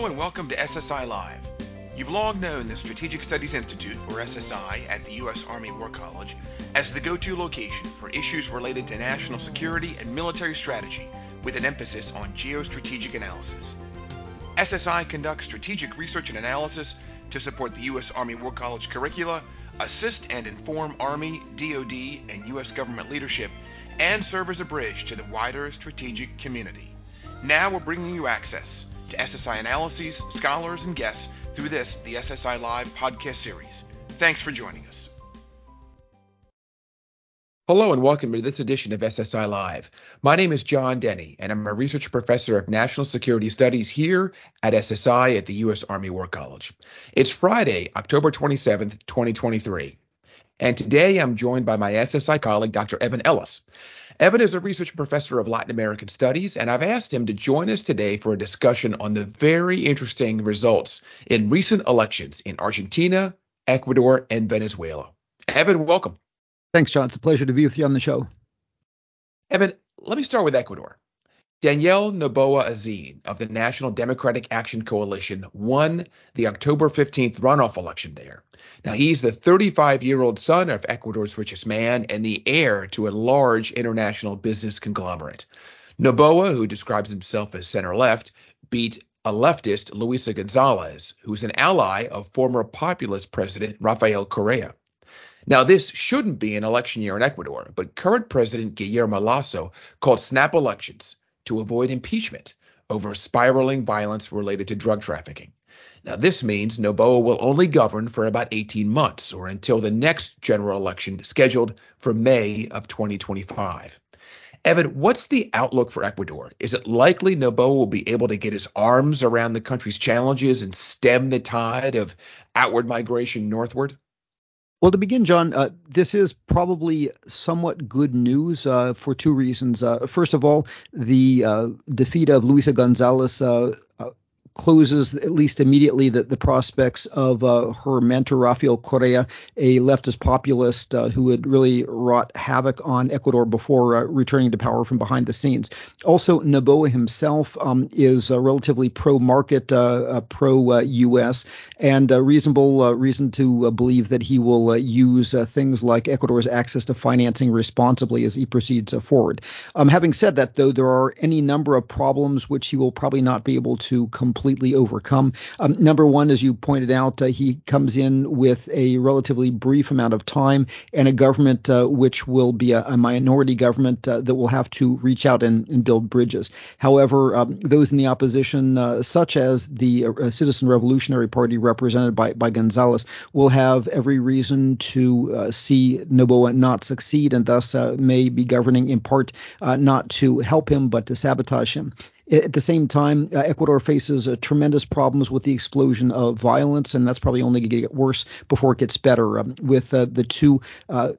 Hello and welcome to SSI Live. You've long known the Strategic Studies Institute, or SSI, at the U.S. Army War College as the go to location for issues related to national security and military strategy, with an emphasis on geostrategic analysis. SSI conducts strategic research and analysis to support the U.S. Army War College curricula, assist and inform Army, DoD, and U.S. government leadership, and serve as a bridge to the wider strategic community. Now we're bringing you access to SSI analyses, scholars, and guests through this, the SSI Live podcast series. Thanks for joining us. Hello and welcome to this edition of SSI Live. My name is John Deni, and I'm a research professor of national security studies here at SSI at the U.S. Army War College. It's Friday, October 27th, 2023. And today I'm joined by my SSI colleague, Dr. Evan Ellis. Evan is a research professor of Latin American studies, and I've asked him to join us today for a discussion on the very interesting results in recent elections in Argentina, Ecuador, and Venezuela. Evan, welcome. Thanks, John. It's a pleasure to be with you on the show. Evan, let me start with Ecuador. Daniel Noboa Azin of the National Democratic Action Coalition won the October 15th runoff election there. Now, he's the 35 year old son of Ecuador's richest man and the heir to a large international business conglomerate. Noboa, who describes himself as center left, beat a leftist, Luisa Gonzalez, who's an ally of former populist president Rafael Correa. Now, this shouldn't be an election year in Ecuador, but current President Guillermo Lasso called snap elections to avoid impeachment over spiraling violence related to drug trafficking. Now, this means Noboa will only govern for about 18 months or until the next general election scheduled for May of 2025. Evan, what's the outlook for Ecuador? Is it likely Noboa will be able to get his arms around the country's challenges and stem the tide of outward migration northward? Well, to begin, John, uh, this is probably somewhat good news uh, for two reasons. Uh, first of all, the uh, defeat of Luisa Gonzalez uh, uh, closes at least immediately the, the prospects of uh, her mentor Rafael Correa, a leftist populist uh, who had really wrought havoc on Ecuador before uh, returning to power from behind the scenes. Also, Noboa himself um, is relatively pro-market, uh, uh, pro-U.S., and a reasonable uh, reason to believe that he will use things like Ecuador's access to financing responsibly as he proceeds forward. Um, having said that, though, there are any number of problems which he will probably not be able to complete completely overcome. Um, number one, as you pointed out, uh, he comes in with a relatively brief amount of time and a government uh, which will be a, a minority government uh, that will have to reach out and, and build bridges. However, um, those in the opposition, uh, such as the uh, Citizen Revolutionary Party represented by, by Gonzalez, will have every reason to uh, see Noboa not succeed and thus may be governing in part not to help him but to sabotage him. At the same time, uh, Ecuador faces uh, tremendous problems with the explosion of violence, and that's probably only going to get worse before it gets better. Um, with uh, the two uh,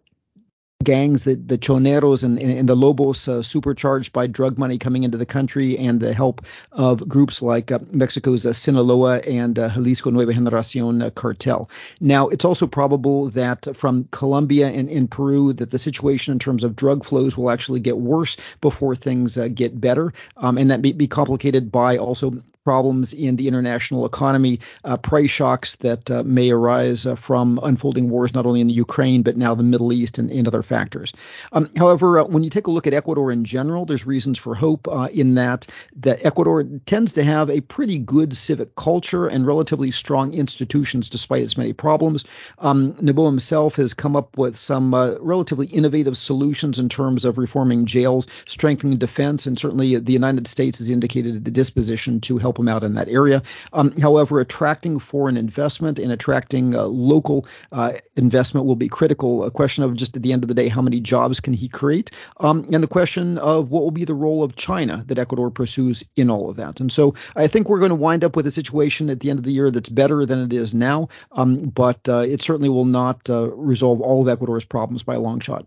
gangs, the, the choneros and, and the lobos, uh, supercharged by drug money coming into the country and the help of groups like uh, Mexico's uh, Sinaloa and uh, Jalisco Nueva Generacion uh, cartel. Now, it's also probable that from Colombia and in Peru that the situation in terms of drug flows will actually get worse before things uh, get better, um, and that may be complicated by also problems in the international economy, uh, price shocks that uh, may arise uh, from unfolding wars not only in the Ukraine but now the Middle East and, and other factors. Um, however, uh, when you take a look at Ecuador in general, there's reasons for hope uh, in that that Ecuador tends to have a pretty good civic culture and relatively strong institutions despite its many problems. Um, himself has come up with some uh, relatively innovative solutions in terms of reforming jails, strengthening defense, and certainly the United States has indicated a disposition to help help them out in that area. Um, however, attracting foreign investment and attracting uh, local uh, investment will be critical. A question of just at the end of the day, how many jobs can he create? Um, and the question of what will be the role of China that Ecuador pursues in all of that. And so I think we're going to wind up with a situation at the end of the year that's better than it is now, um, but uh, it certainly will not uh, resolve all of Ecuador's problems by a long shot.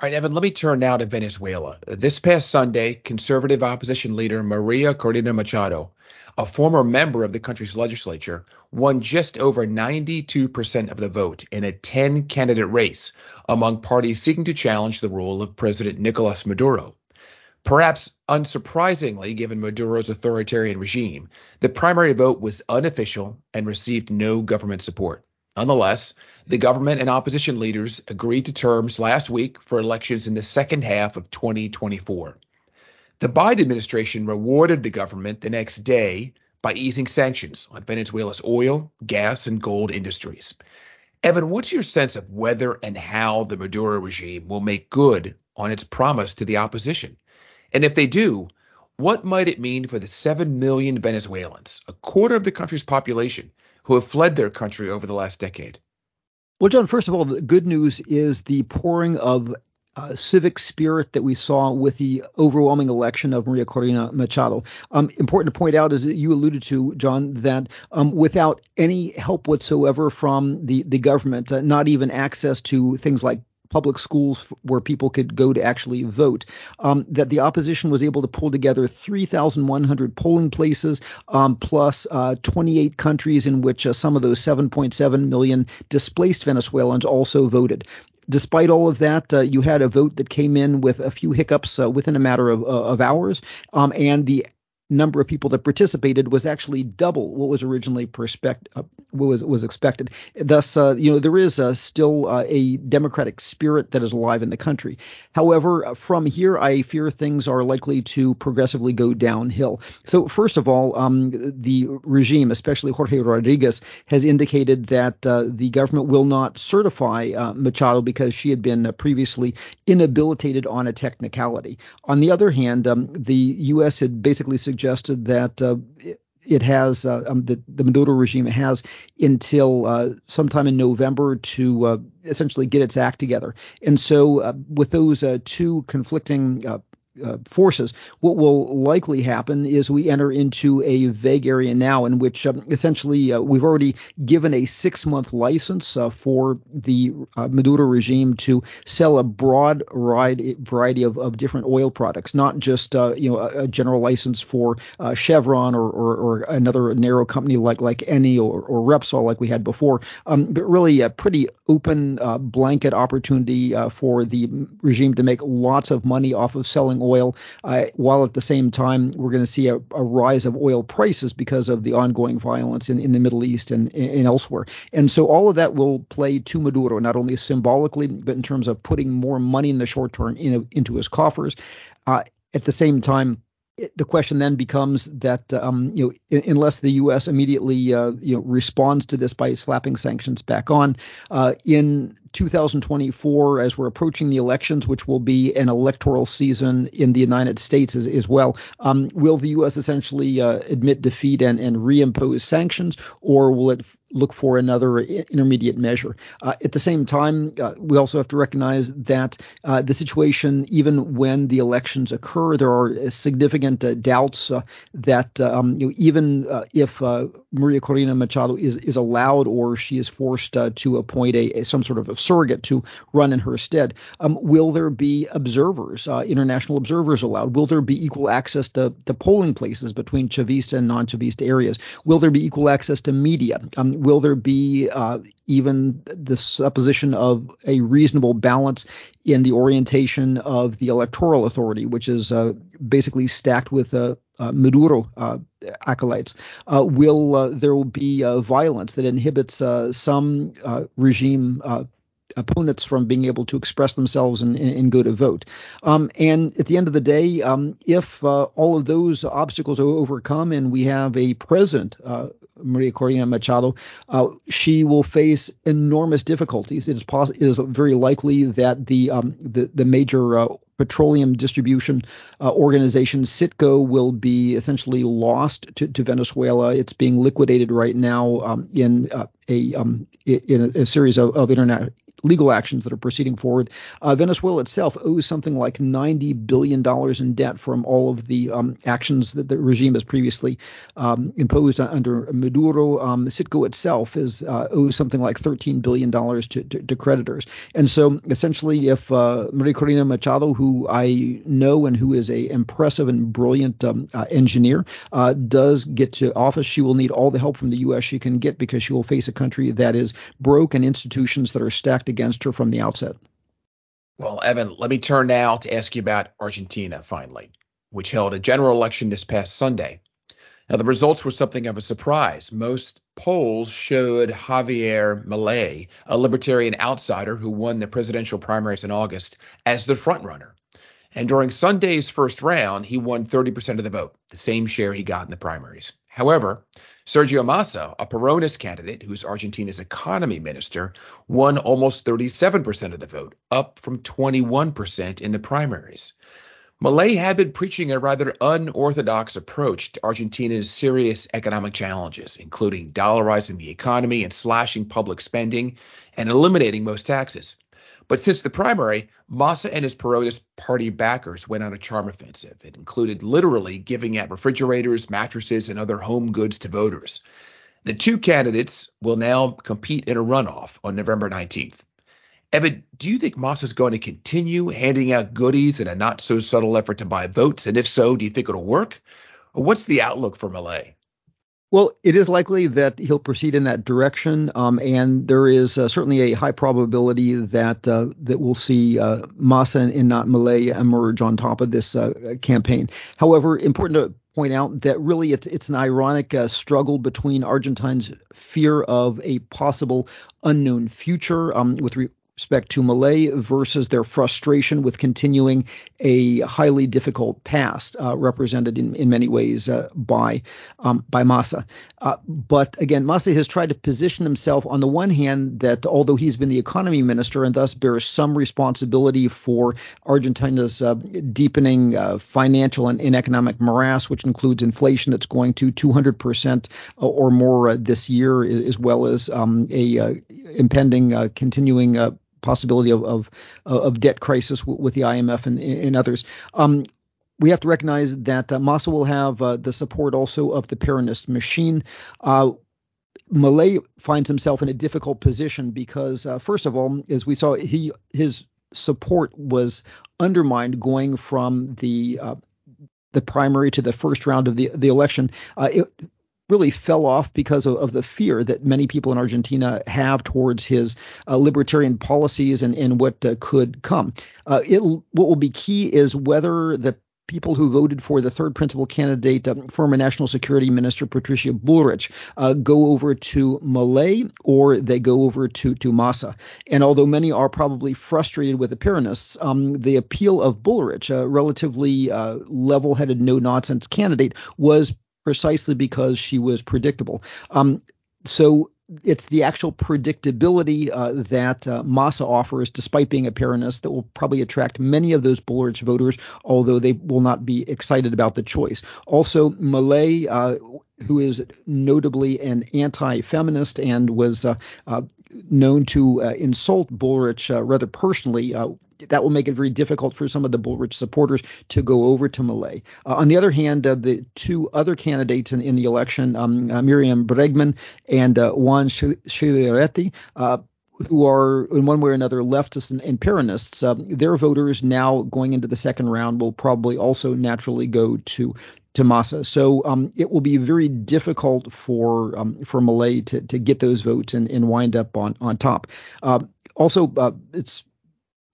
All right, Evan, let me turn now to Venezuela. This past Sunday, conservative opposition leader Maria Corina Machado a former member of the country's legislature, won just over 92% of the vote in a 10 candidate race among parties seeking to challenge the rule of President Nicolas Maduro. Perhaps unsurprisingly, given Maduro's authoritarian regime, the primary vote was unofficial and received no government support. Nonetheless, the government and opposition leaders agreed to terms last week for elections in the second half of 2024. The Biden administration rewarded the government the next day by easing sanctions on Venezuela's oil, gas, and gold industries. Evan, what's your sense of whether and how the Maduro regime will make good on its promise to the opposition? And if they do, what might it mean for the 7 million Venezuelans, a quarter of the country's population, who have fled their country over the last decade? Well, John, first of all, the good news is the pouring of uh, civic spirit that we saw with the overwhelming election of Maria Corina Machado. Um, important to point out, as you alluded to, John, that um, without any help whatsoever from the the government, uh, not even access to things like public schools where people could go to actually vote. Um, that the opposition was able to pull together 3,100 polling places, um, plus uh, 28 countries in which uh, some of those 7.7 million displaced Venezuelans also voted despite all of that, uh, you had a vote that came in with a few hiccups uh, within a matter of, uh, of hours, um, and the number of people that participated was actually double what was originally perspect, uh, what was was expected. Thus, uh, you know, there is uh, still uh, a democratic spirit that is alive in the country. However, uh, from here, I fear things are likely to progressively go downhill. So, first of all, um, the regime, especially Jorge Rodriguez, has indicated that uh, the government will not certify Machado because she had been previously inhabilitated on a technicality. On the other hand, um, the U.S. had basically suggested suggested that uh, it has uh, um, the, the Maduro regime has until uh, sometime in November to uh, essentially get its act together. And so, uh, with those uh, two conflicting uh, forces, what will likely happen is we enter into a vague area now in which um, essentially uh, we've already given a six month license uh, for the uh, Maduro regime to sell a broad variety of, of different oil products, not just uh, you know a, a, general license for uh, Chevron or, or, or, another narrow company like like Eni or, or Repsol like we had before, um, but really a pretty open blanket opportunity for the regime to make lots of money off of selling oil, uh, while at the same time we're going to see a, a, rise of oil prices because of the ongoing violence in, in the Middle East and, and elsewhere. And so all of that will play to Maduro, not only symbolically, but in terms of putting more money in the short term in, into his coffers. Uh, at the same time, the question then becomes that um, you know unless the U.S. immediately uh, you know responds to this by slapping sanctions back on uh, in 2024 as we're approaching the elections, which will be an electoral season in the United States as, as well, um, will the U.S. essentially uh, admit defeat and, and reimpose sanctions, or will it look for another intermediate measure. Uh, at the same time, uh, we also have to recognize that uh, the situation, even when the elections occur, there are significant uh, doubts uh, that um, you know, even uh, if Maria Corina Machado is is allowed or she is forced to appoint a, a, some sort of a surrogate to run in her stead, um, will there be observers, international observers allowed? Will there be equal access to, to polling places between Chavista and non-Chavista areas? Will there be equal access to media? Um, will there be uh, even the supposition of a reasonable balance in the orientation of the electoral authority, which is uh, basically stacked with uh, uh Maduro uh, acolytes? Uh, will there will be violence that inhibits some regime opponents from being able to express themselves and, and go to vote. Um, and at the end of the day, um, if uh, all of those obstacles are overcome and we have a president, uh, Maria Corina Machado, uh, she will face enormous difficulties. It is, it is very likely that the um, the, the major uh, petroleum distribution uh, organization Citgo will be essentially lost to, to, Venezuela. It's being liquidated right now um, in uh, a um, in a, series of, of internet legal actions that are proceeding forward. Uh, Venezuela itself owes something like $90 billion in debt from all of the um, actions that the regime has previously um, imposed under Maduro. Um, Citgo itself is uh, owes something like $13 billion to, to, to creditors. And so essentially, if uh, Maria Corina Machado, who I know and who is a impressive and brilliant um, uh, engineer, uh, does get to office, she will need all the help from the U.S. she can get because she will face a country that is broke and institutions that are stacked against her from the outset. Well, Evan, let me turn now to ask you about Argentina finally. which held a general election this past Sunday. Now, the results were something of a surprise. Most polls showed Javier Milei, a libertarian outsider who won the presidential primaries in August, as the frontrunner. And during Sunday's first round, he won 30% of the vote, the same share he got in the primaries. However, Sergio Massa, a Peronist candidate who's Argentina's economy minister, won almost 37% of the vote, up from 21% in the primaries. Milei had been preaching a rather unorthodox approach to Argentina's serious economic challenges, including dollarizing the economy and slashing public spending and eliminating most taxes. But since the primary, Massa and his Peronist party backers went on a charm offensive. It included literally giving out refrigerators, mattresses, and other home goods to voters. The two candidates will now compete in a runoff on November 19th. Evan, do you think Massa is going to continue handing out goodies in a not so subtle effort to buy votes? And if so, do you think it'll work? Or what's the outlook for Milei? Well, it is likely that he'll proceed in that direction, um, and there is uh, certainly a high probability that uh, that we'll see uh, Massa and, not Milei emerge on top of this uh, campaign. However, important to point out that really it's it's an ironic uh, struggle between Argentines' fear of a possible unknown future um, with re- respect to Milei versus their frustration with continuing a highly difficult past, uh, represented in, in many ways uh, by um, by Massa. Uh, but again, Massa has tried to position himself on the one hand that although he's been the economy minister and thus bears some responsibility for Argentina's uh, deepening uh, financial and, and, economic morass, which includes inflation that's going to 200% or more uh, this year, as well as um, a impending continuing possibility of of, of debt crisis w- with the IMF and, and others. Um, we have to recognize that uh, Massa will have uh, the support also of the Peronist machine. Uh, Milei finds himself in a difficult position because, uh, first of all, as we saw, he his support was undermined going from the uh, the primary to the first round of the the election. Uh, it, really fell off because of, of, the fear that many people in Argentina have towards his uh, libertarian policies and, and what uh, could come. Uh, it, what will be key is whether the people who voted for the third principal candidate, um, former National Security Minister Patricia Bullrich, uh, go over to Milei or they go over to, to Massa. And although many are probably frustrated with the Peronists, um, the appeal of Bullrich, a relatively uh, level headed, no nonsense candidate, was precisely because she was predictable. Um, so it's the actual predictability uh, that uh, Massa offers, despite being a Peronist, that will probably attract many of those Bullrich voters, although they will not be excited about the choice. Also, Milei, uh, who is notably an anti-feminist and was uh, uh, known to uh, insult Bullrich rather personally that will make it very difficult for some of the Bullrich supporters to go over to Milei. Uh, on the other hand, uh, the two other candidates in, in the election, um, uh, Myriam Bregman and uh, Juan Schiaretti, uh, who are in one way or another leftists and, and Peronists, uh, their voters now going into the second round will probably also naturally go to to Massa. So um, it will be very difficult for um, for Milei to, to get those votes and, and wind up on on top. Uh, also, uh, it's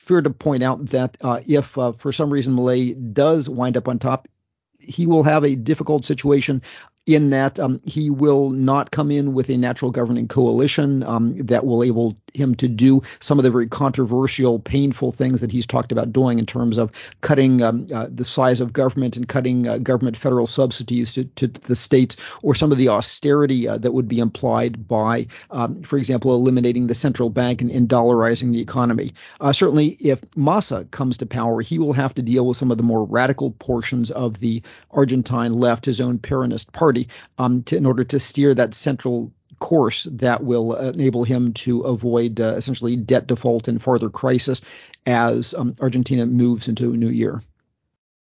fair to point out that uh, if uh, for some reason Milei does wind up on top, he will have a difficult situation in that um, he will not come in with a natural governing coalition um, that will able him to do some of the very controversial, painful things that he's talked about doing in terms of cutting um, uh, the size of government and cutting uh, government federal subsidies to, to, the states, or some of the austerity uh, that would be implied by, um, for example, eliminating the central bank and, and dollarizing the economy. Uh, certainly, if Massa comes to power, he will have to deal with some of the more radical portions of the Argentine left, his own Peronist party um, to, in order to steer that central course that will enable him to avoid uh, essentially debt default and further crisis as um, Argentina moves into a new year.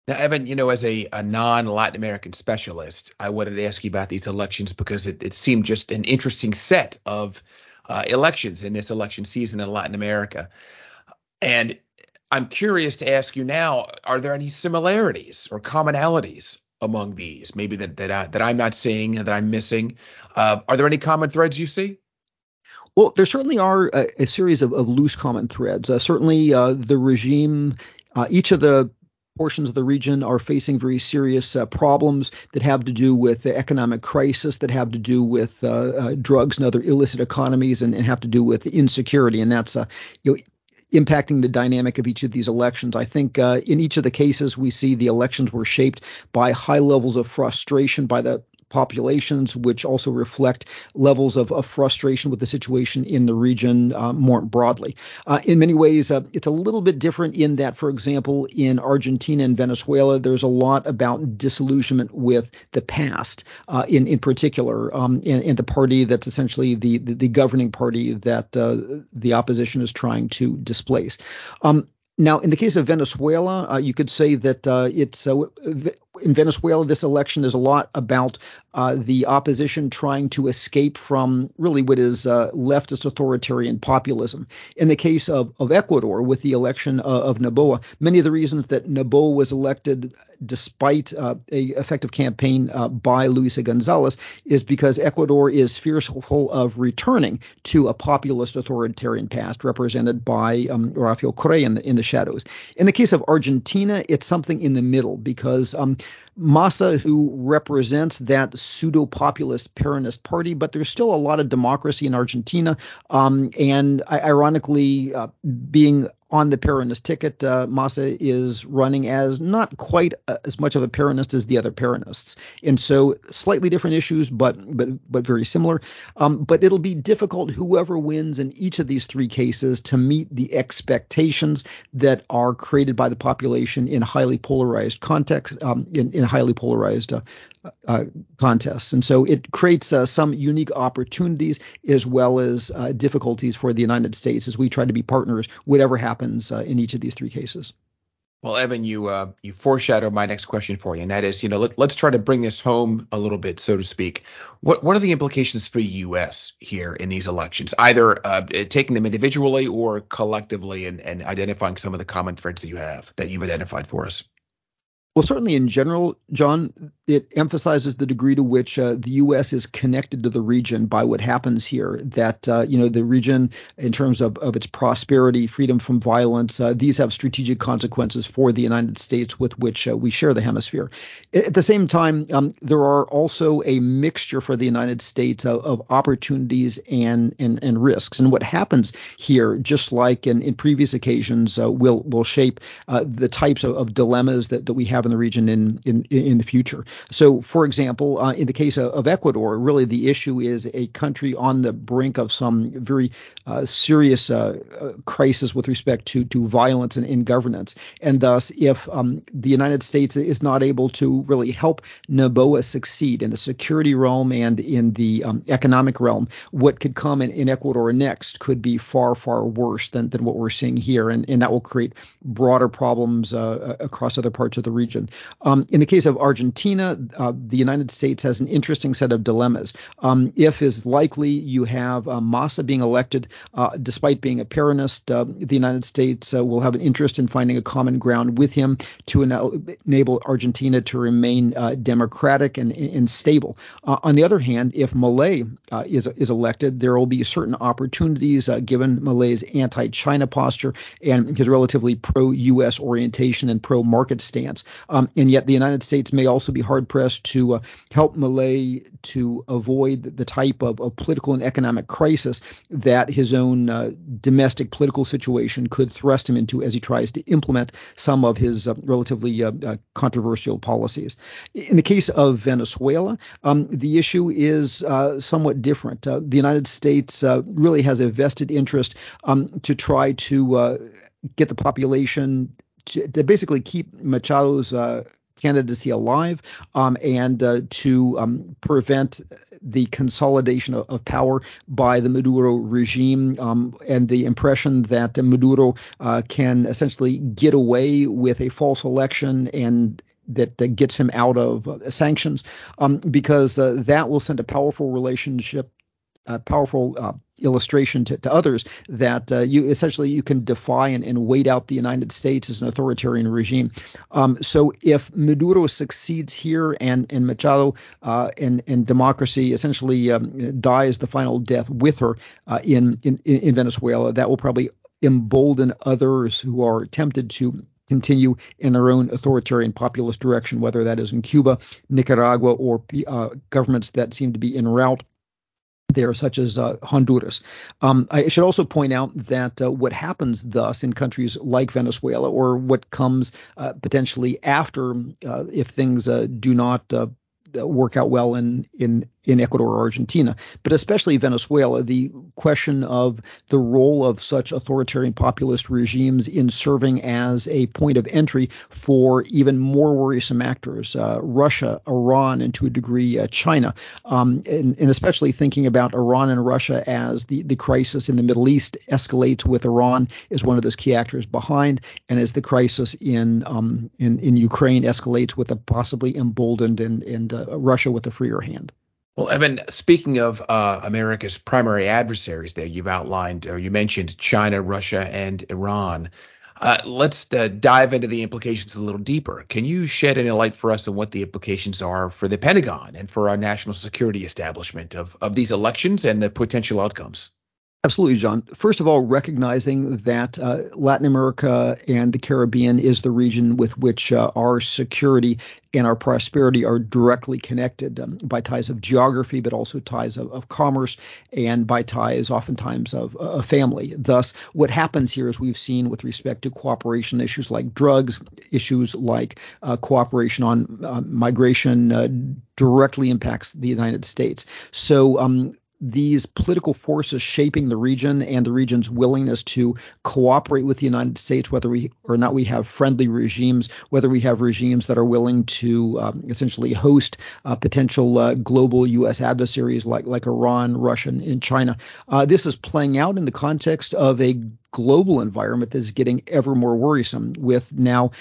Now, Evan, you know, as a, a non Latin American specialist, I wanted to ask you about these elections because it, it seemed just an interesting set of uh, elections in this election season in Latin America. And I'm curious to ask you now are there any similarities or commonalities among these? Maybe that that I, that I'm not seeing that I'm missing. Uh, are there any common threads you see? Well, there certainly are a, a series of, of, loose common threads. Uh, certainly, uh, the regime, uh, each of the portions of the region are facing very serious uh, problems that have to do with the economic crisis, that have to do with uh, uh, drugs and other illicit economies, and, and, have to do with insecurity. And that's uh, you know, impacting the dynamic of each of these elections. I think uh, in each of the cases we see the elections were shaped by high levels of frustration by the populations, which also reflect levels of, of frustration with the situation in the region uh, more broadly. Uh, in many ways, uh, it's a little bit different in that, for example, in Argentina and Venezuela, there's a lot about disillusionment with the past, uh, in in particular, um, and, and, the party that's essentially the the, the governing party that uh, the opposition is trying to displace. Um, now, in the case of Venezuela, uh, you could say that uh, it's uh, in Venezuela, this election is a lot about uh, the opposition trying to escape from really what is uh, leftist authoritarian populism. In the case of, of Ecuador, with the election uh, of Noboa, many of the reasons that Noboa was elected despite uh, a effective campaign uh, by Luisa Gonzalez is because Ecuador is fearful of returning to a populist authoritarian past represented by um, Rafael Correa in the, in the shadows. In the case of Argentina, it's something in the middle because um, Massa, who represents that pseudo populist Peronist party, but there's still a lot of democracy in Argentina. Um, and ironically, uh, being on the Peronist ticket, uh, Massa is running as not quite uh, as much of a Peronist as the other Peronists, and so slightly different issues, but but but very similar. Um, but it'll be difficult, whoever wins in each of these three cases, to meet the expectations that are created by the population in highly polarized context, um, in, in highly polarized uh, uh, contests. And so it creates uh, some unique opportunities as well as uh, difficulties for the United States as we try to be partners, whatever happens uh, in each of these three cases. Well, Evan, you uh, you foreshadowed my next question for you, and that is, you know, let, us try to bring this home a little bit, so to speak. What what are the implications for the U.S. here in these elections, either uh, taking them individually or collectively, and, and identifying some of the common threads that you have that you've identified for us? Well, certainly in general, John, it emphasizes the degree to which uh, the U.S. is connected to the region by what happens here. That uh, you know the region, in terms of, of its prosperity, freedom from violence, uh, these have strategic consequences for the United States with which uh, we share the hemisphere. At the same time, um, there are also a mixture for the United States of, of opportunities and, and and risks. And what happens here, just like in, in previous occasions, uh, will will shape uh, the types of, of dilemmas that, that we have in the region in in in the future. So, for example, uh, in the case of, of, Ecuador, really the issue is a country on the brink of some very uh, serious uh, uh crisis with respect to to violence and in governance, and thus, if um, the United States is not able to really help Noboa succeed in the security realm and in the um, economic realm, what could come in, in Ecuador next could be far far worse than than what we're seeing here, and and that will create broader problems uh, across other parts of the region Um, in the case of Argentina, uh, the United States has an interesting set of dilemmas. Um, if is likely you have uh, Massa being elected, uh, despite being a Peronist, uh, the United States uh, will have an interest in finding a common ground with him to enable Argentina to remain uh, democratic and, and stable. on the other hand, if Milei is is elected, there will be certain opportunities given Milei's anti-China posture and his relatively pro-U.S. orientation and pro-market stance. Um, and yet, the United States may also be hard pressed to uh, help Milei to avoid the type of, of, political and economic crisis that his own uh, domestic political situation could thrust him into as he tries to implement some of his uh, relatively uh, uh, controversial policies. In the case of Venezuela, um, the issue is uh, somewhat different. the United States really has a vested interest um, to try to get the population to, basically keep Machado's uh, candidacy alive um, and uh, to um, prevent the consolidation of, of, power by the Maduro regime um, and the impression that Maduro uh, can essentially get away with a false election and that, that gets him out of uh, sanctions um, because uh, that will send a powerful relationship a powerful uh, illustration to, to others that uh, you essentially you can defy and, and, wait out the United States as an authoritarian regime. Um, so if Maduro succeeds here and and Machado uh, and and democracy essentially um, dies the final death with her uh, in, in in Venezuela, that will probably embolden others who are tempted to continue in their own authoritarian populist direction, whether that is in Cuba, Nicaragua, or uh, governments that seem to be en route there, such as uh, Honduras. Um, I should also point out that uh, what happens thus in countries like Venezuela, or what comes uh, potentially after, uh, if things uh, do not uh, work out well in in in Ecuador or Argentina, but especially Venezuela, the question of the role of such authoritarian populist regimes in serving as a point of entry for even more worrisome actors, uh, Russia, Iran, and to a degree uh, China, um, and, and, especially thinking about Iran and Russia as the, the crisis in the Middle East escalates with Iran as one of those key actors behind, and as the crisis in um, in, in Ukraine escalates with a possibly emboldened and, and uh, Russia with a freer hand. Well, Evan, speaking of uh, America's primary adversaries there, you've outlined or you mentioned China, Russia, and Iran. Uh, let's uh, dive into the implications a little deeper. Can you shed any light for us on what the implications are for the Pentagon and for our national security establishment of, of these elections and the potential outcomes? Absolutely, John. First of all, recognizing that uh, Latin America and the Caribbean is the region with which uh, our security and our prosperity are directly connected um, by ties of geography, but also ties of, of commerce and by ties oftentimes of a family. Thus, what happens here, as we've seen with respect to cooperation issues like drugs, issues like uh, cooperation on uh, migration, uh, directly impacts the United States. So, um, these political forces shaping the region and the region's willingness to cooperate with the United States, whether we or not we have friendly regimes, whether we have regimes that are willing to um, essentially host uh, potential uh, global U.S. adversaries like like Iran, Russia, and China. Uh, this is playing out in the context of a global environment that is getting ever more worrisome, with now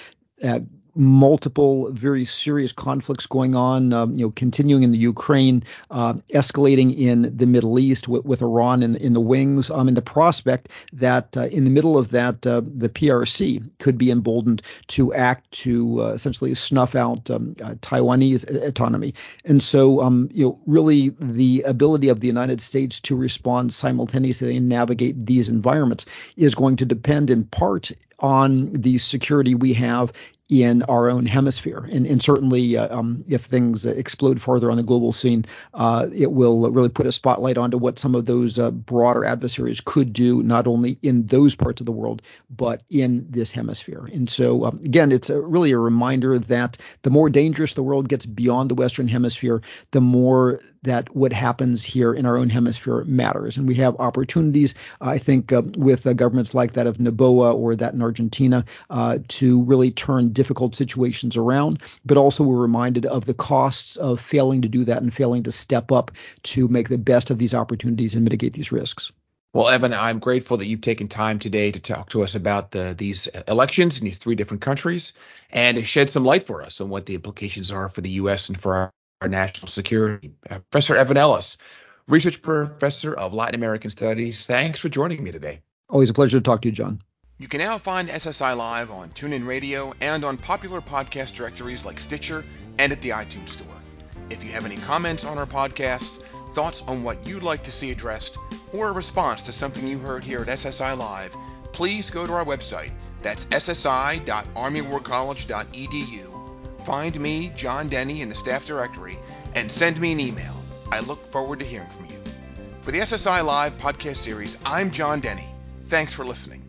uh, multiple very serious conflicts going on, um, you know, continuing in the Ukraine, uh, escalating in the Middle East with, with Iran in, in the wings, um, and the prospect that uh, in the middle of that, uh, the PRC could be emboldened to act to uh, essentially snuff out um, uh, Taiwanese autonomy. And so, um, you know, really the ability of the United States to respond simultaneously and navigate these environments is going to depend in part on the security we have in our own hemisphere. And, and certainly, uh, um, if things explode farther on the global scene, uh, it will really put a spotlight onto what some of those uh, broader adversaries could do, not only in those parts of the world, but in this hemisphere. And so, um, again, it's a, really a reminder that the more dangerous the world gets beyond the Western Hemisphere, the more that what happens here in our own hemisphere matters. And we have opportunities, I think, uh, with uh, governments like that of Noboa or that in Argentina uh, to really turn difficult situations around, but also we're reminded of the costs of failing to do that and failing to step up to make the best of these opportunities and mitigate these risks. Well, Evan, I'm grateful that you've taken time today to talk to us about the, these elections in these three different countries and shed some light for us on what the implications are for the U.S. and for our, our national security. Uh, professor Evan Ellis, research professor of Latin American Studies, thanks for joining me today. Always a pleasure to talk to you, John. You can now find SSI Live on TuneIn Radio and on popular podcast directories like Stitcher and at the iTunes Store. If you have any comments on our podcasts, thoughts on what you'd like to see addressed, or a response to something you heard here at SSI Live, please go to our website. That's ssi.armywarcollege.edu. Find me, John Deni, in the staff directory and send me an email. I look forward to hearing from you. For the SSI Live podcast series, I'm John Deni. Thanks for listening.